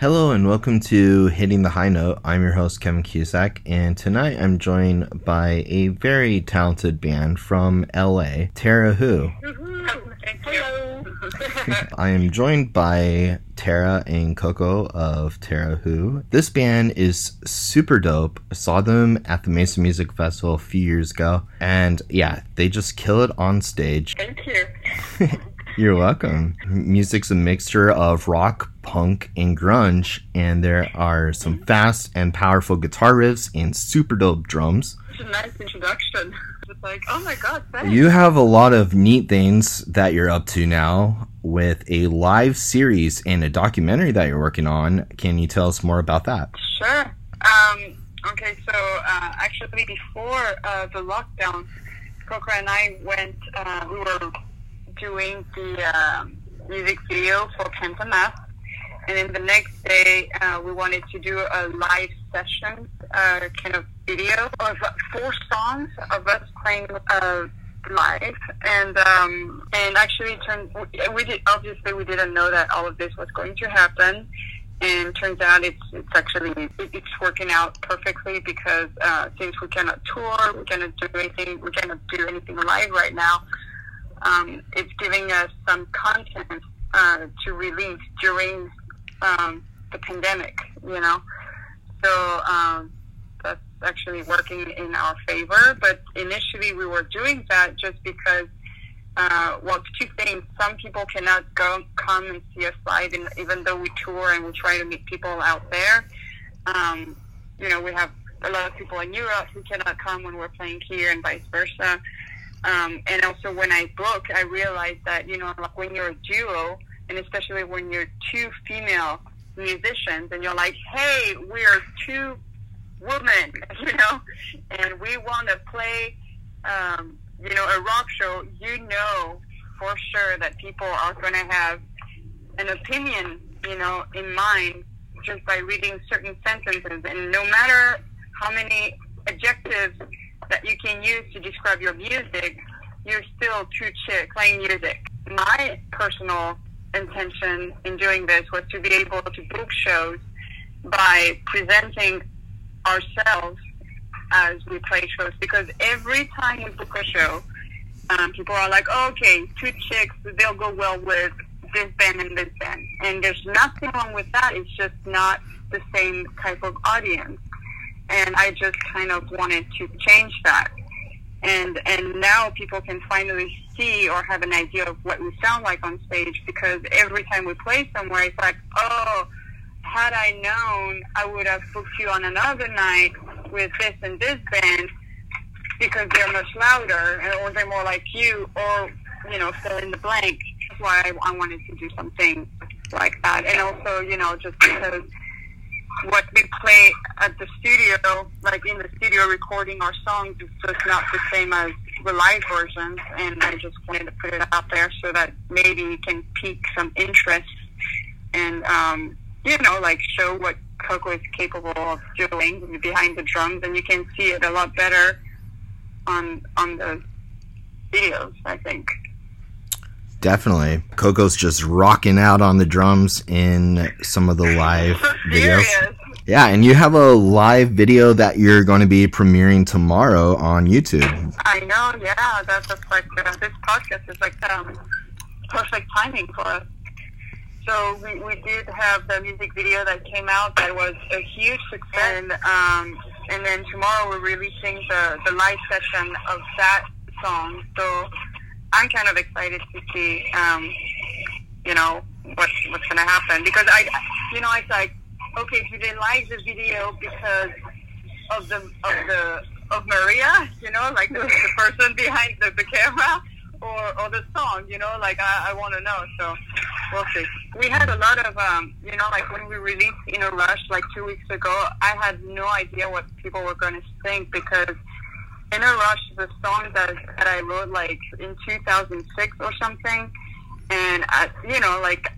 Hello and welcome to Hitting the High Note. I'm your host, Kevin Cusack, and tonight I'm joined by a very talented band from LA, Tarah Who. Hello. I am joined by Tarah and Coco of Tarah Who. This band is super dope. I saw them at the Mesa Music Festival a few years ago, and yeah, they just kill it on stage. Thank you. You're welcome. Music's a mixture of rock, punk, and grunge, and there are some fast and powerful guitar riffs and super dope drums. It's a nice introduction. It's like, oh my god, thanks. You have a lot of neat things that you're up to now with a live series and a documentary that you're working on. Can you tell us more about that? Sure. Um, okay, so uh, actually before uh, the lockdown, Coco and I went, uh, we were doing the um music video for Math. And then the next day, uh, we wanted to do a live session, uh, kind of video of four songs of us playing uh, live. And um, and actually, turned we did obviously we didn't know that all of this was going to happen. And turns out it's it's actually it's working out perfectly because uh, since we cannot tour, we cannot do anything, we cannot do anything live right now. Um, it's giving us some content uh, to release during um, the pandemic, you know. So um, that's actually working in our favor. But initially, we were doing that just because, uh, well, two things. Some people cannot go come and see us live, and even though we tour and we try to meet people out there, um, you know, we have a lot of people in Europe who cannot come when we're playing here, and vice versa. Um, and also, when I book, I realized that you know, like when you're a duo, and especially when you're two female musicians, and you're like, "Hey, we're two women," you know, and we want to play, um, you know, a rock show. You know for sure that people are going to have an opinion, you know, in mind just by reading certain sentences, and no matter how many adjectives that you can use to describe your music, you're still two chicks playing music. My personal intention in doing this was to be able to book shows by presenting ourselves as we play shows because every time we book a show, um, people are like, oh, okay, two chicks, they'll go well with this band and this band. And there's nothing wrong with that. It's just not the same type of audience and I just kind of wanted to change that. And and now people can finally see or have an idea of what we sound like on stage because every time we play somewhere, it's like, oh, had I known, I would have booked you on another night with this and this band because they're much louder or they're more like you or you know fill in the blank. That's why I, I wanted to do something like that, and also you know just because what we play at the studio, like in the studio recording our songs, is just not the same as the live versions. And I just wanted to put it out there so that maybe it can pique some interest and, um, you know, like show what Coco is capable of doing behind the drums. And you can see it a lot better on on the videos, I think. Definitely. Coco's just rocking out on the drums in some of the live videos. Yeah, and you have a live video that you're going to be premiering tomorrow on YouTube. I know, yeah. That's just like uh, this podcast is like um, perfect timing for us. So we, we did have the music video that came out that was a huge success, and um, and then tomorrow we're releasing the the live session of that song. So I'm kind of excited to see, um, you know, what what's gonna happen because I, you know, it's like, okay, do they like the video because of the of the of Maria, you know, like the, the person behind the, the camera, or or the song, you know, like I, I want to know. So we'll see. We had a lot of, um, you know, like when we released In a Rush like two weeks ago, I had no idea what people were going to think because in a Rush is a song that, that I wrote like in 2006 or something. And, I, you know, like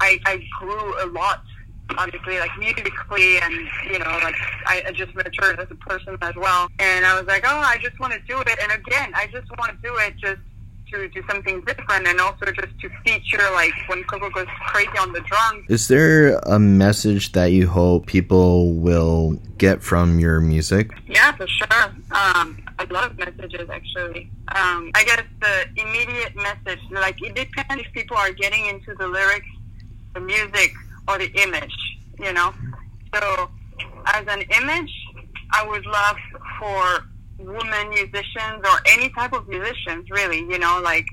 I, I grew a lot, obviously, like musically and, you know, like I, I just matured as a person as well. And I was like, oh, I just want to do it. And again, I just want to do it just to do something different and also just to feature like when Coco goes crazy on the drums. Is there a message that you hope people will get from your music? Yeah, for sure. Um, a lot of messages actually. Um, I guess the immediate message, like it depends if people are getting into the lyrics, the music, or the image. You know, so as an image, I would love for women musicians or any type of musicians, really, you know, like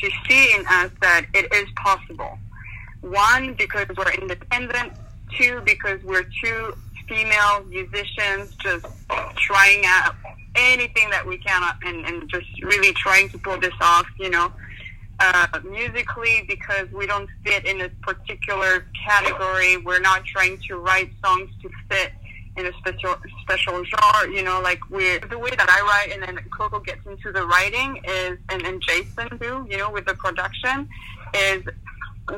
to see in us that it is possible. One, because we're independent. Two, because we're two female musicians just trying out anything that we can and, and just really trying to pull this off, you know. Uh, musically, because we don't fit in a particular category, we're not trying to write songs to fit in a special special genre. You know, like we the way that I write and then Coco gets into the writing is and, then Jason do, you know, with the production is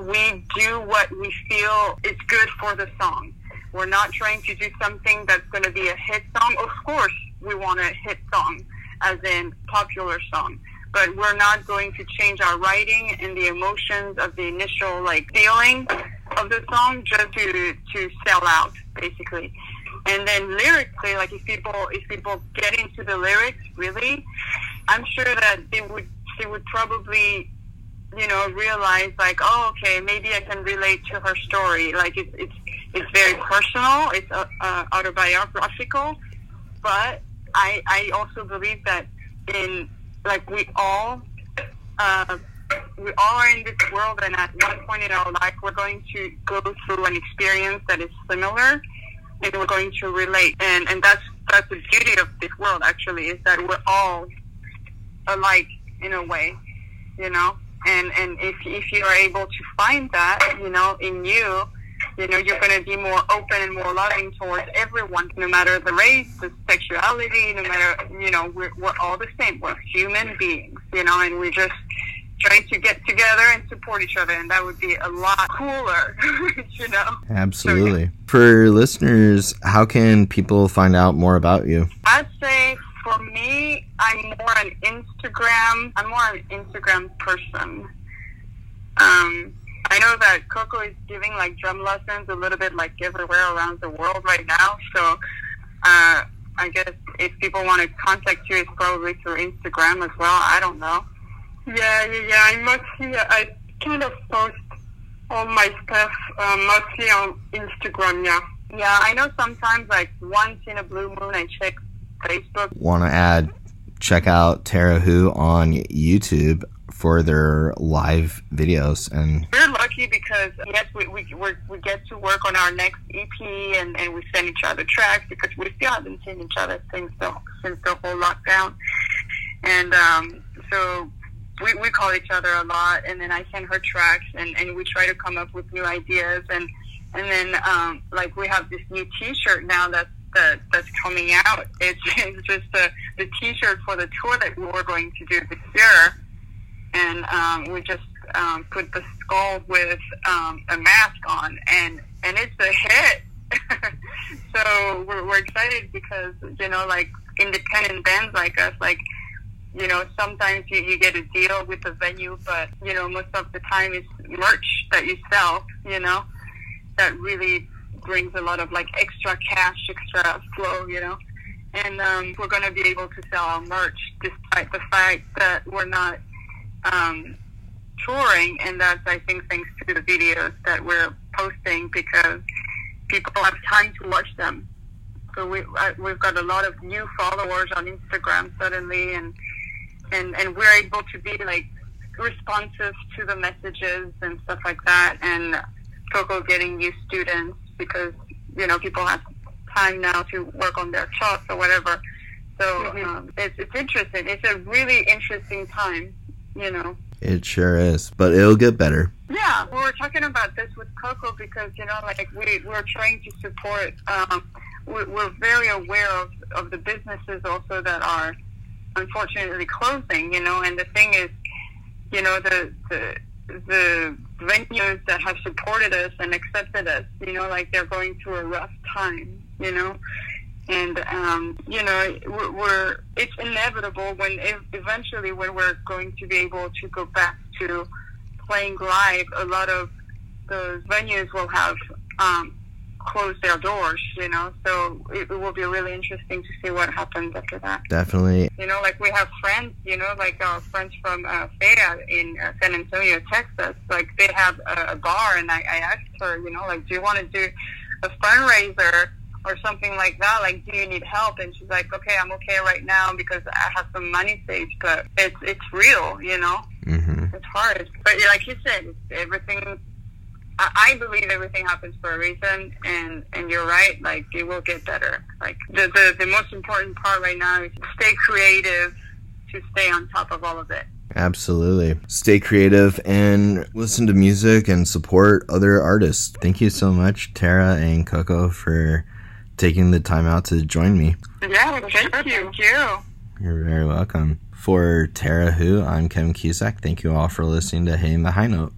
we do what we feel is good for the song. We're not trying to do something that's going to be a hit song. Of course, we want a hit song, as in popular song. But we're not going to change our writing and the emotions of the initial like feeling of the song just to to sell out, basically. And then lyrically, like if people if people get into the lyrics, really, I'm sure that they would they would probably you know realize like oh okay maybe I can relate to her story. Like it's it's it's very personal. It's uh, uh, autobiographical, but I I also believe that in like we all. Uh, we all are in this world, and at one point in our life, we're going to go through an experience that is similar and we're going to relate. And, and that's, that's the beauty of this world, actually, is that we're all alike in a way, you know? And, and if, if you're able to find that, you know, in you, you know, you're going to be more open and more loving towards everyone, no matter the race, the sexuality, no matter, you know, we're, we're all the same. We're human beings, you know, and we just trying to get together and support each other, and that would be a lot cooler, you know. Absolutely. So, For listeners, how can people find out more about you? I'd say for me, I'm more an Instagram. I'm more an Instagram person. Um, I know that Coco is giving like drum lessons a little bit like everywhere around the world right now. So uh, I guess if people want to contact you, it's probably through Instagram as well. I don't know. Yeah, yeah, yeah. I mostly I kind of post all my stuff uh, mostly on Instagram. Yeah. Yeah, I know sometimes like once in a blue moon I check Facebook. Want to add? Check out Tarah Who on YouTube for their live videos and we're lucky because yes we, we, we get to work on our next ep and, and we send each other tracks because we still haven't seen each other since the, since the whole lockdown and um, so we, we call each other a lot, and then I send her tracks, and, and we try to come up with new ideas, and and then um, like we have this new T-shirt now that's that, that's coming out. It's, it's just the the T-shirt for the tour that we were going to do this year, and um, we just um, put the skull with um, a mask on, and and it's a hit. so we're, we're excited because you know like independent bands like us like you know, sometimes you, you get a deal with the venue, but, you know, most of the time it's merch that you sell, you know, that really brings a lot of like extra cash, extra flow, you know. And um, we're going to be able to sell our merch despite the fact that we're not um, touring. And that's, I think, thanks to the videos that we're posting because people have time to watch them. So we, I, we've got a lot of new followers on Instagram suddenly, and and and we're able to be like responsive to the messages and stuff like that and Coco getting new students because you know people have time now to work on their chops or whatever. So mm-hmm. um, it's, it's interesting. It's a really interesting time you know. It sure is but it'll get better. Yeah we were talking about this with coco because you know like we, we're trying to support um, we're very aware of, of the businesses also that are unfortunately closing, you know, and the thing is, you know, the, the, the venues that have supported us and accepted us, you know, like they're going through a rough time, you know, and um, you know we're, we're it's inevitable when ev- eventually when we're going to be able to go back to playing live a lot of those venues will have um, closed their doors you know so it, it will be really interesting to see what happens after that Definitely. you know like we have friends you know like our friends from uh, Faya in uh, San Antonio Texas like they have a, a bar and I, I asked her you know like do you want to do a fundraiser or something like that. Like, do you need help? And she's like, okay, I'm okay right now because I have some money saved, but it's it's real, you know. hmm It's hard, but like you said, everything. I, I believe everything happens for a reason, and and you're right. Like, it will get better. Like the the the most important part right now is stay creative to stay on top of all of it. Absolutely. Stay creative and listen to music and support other artists. Thank you so much, Tarah and Coco, for taking the time out to join me. Yeah, thank you. Thank you. You're very welcome. For Tarah Who, I'm Kevin Cusack. Thank you all for listening to Hitting the High Note.